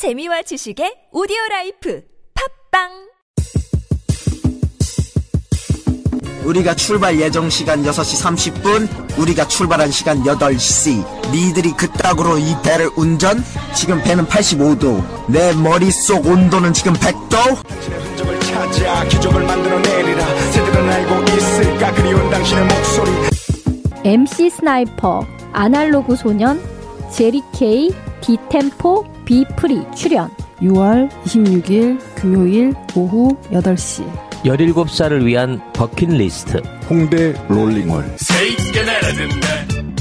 재미와 지식의 오디오 life 팟빵 우리가 출발 예정 시간 6시 30분, 우리가 출발한 시간 8시. 니들이 그따구로 이 배를 운전? 지금 배는 85도. 내 머릿속 온도는 지금 100도? 당신의 흔적을 찾아 기적을 만들어내리라 새들은 알고 있을까 그리운 당신의 목소리 MC 스나이퍼, 아날로그 소년, 제리케이, 디템포, 비프리 출연. 6월 26일 금요일 오후 8시. 17살을 위한 버킷리스트. 홍대 롤링홀. 새 있게 내려듣네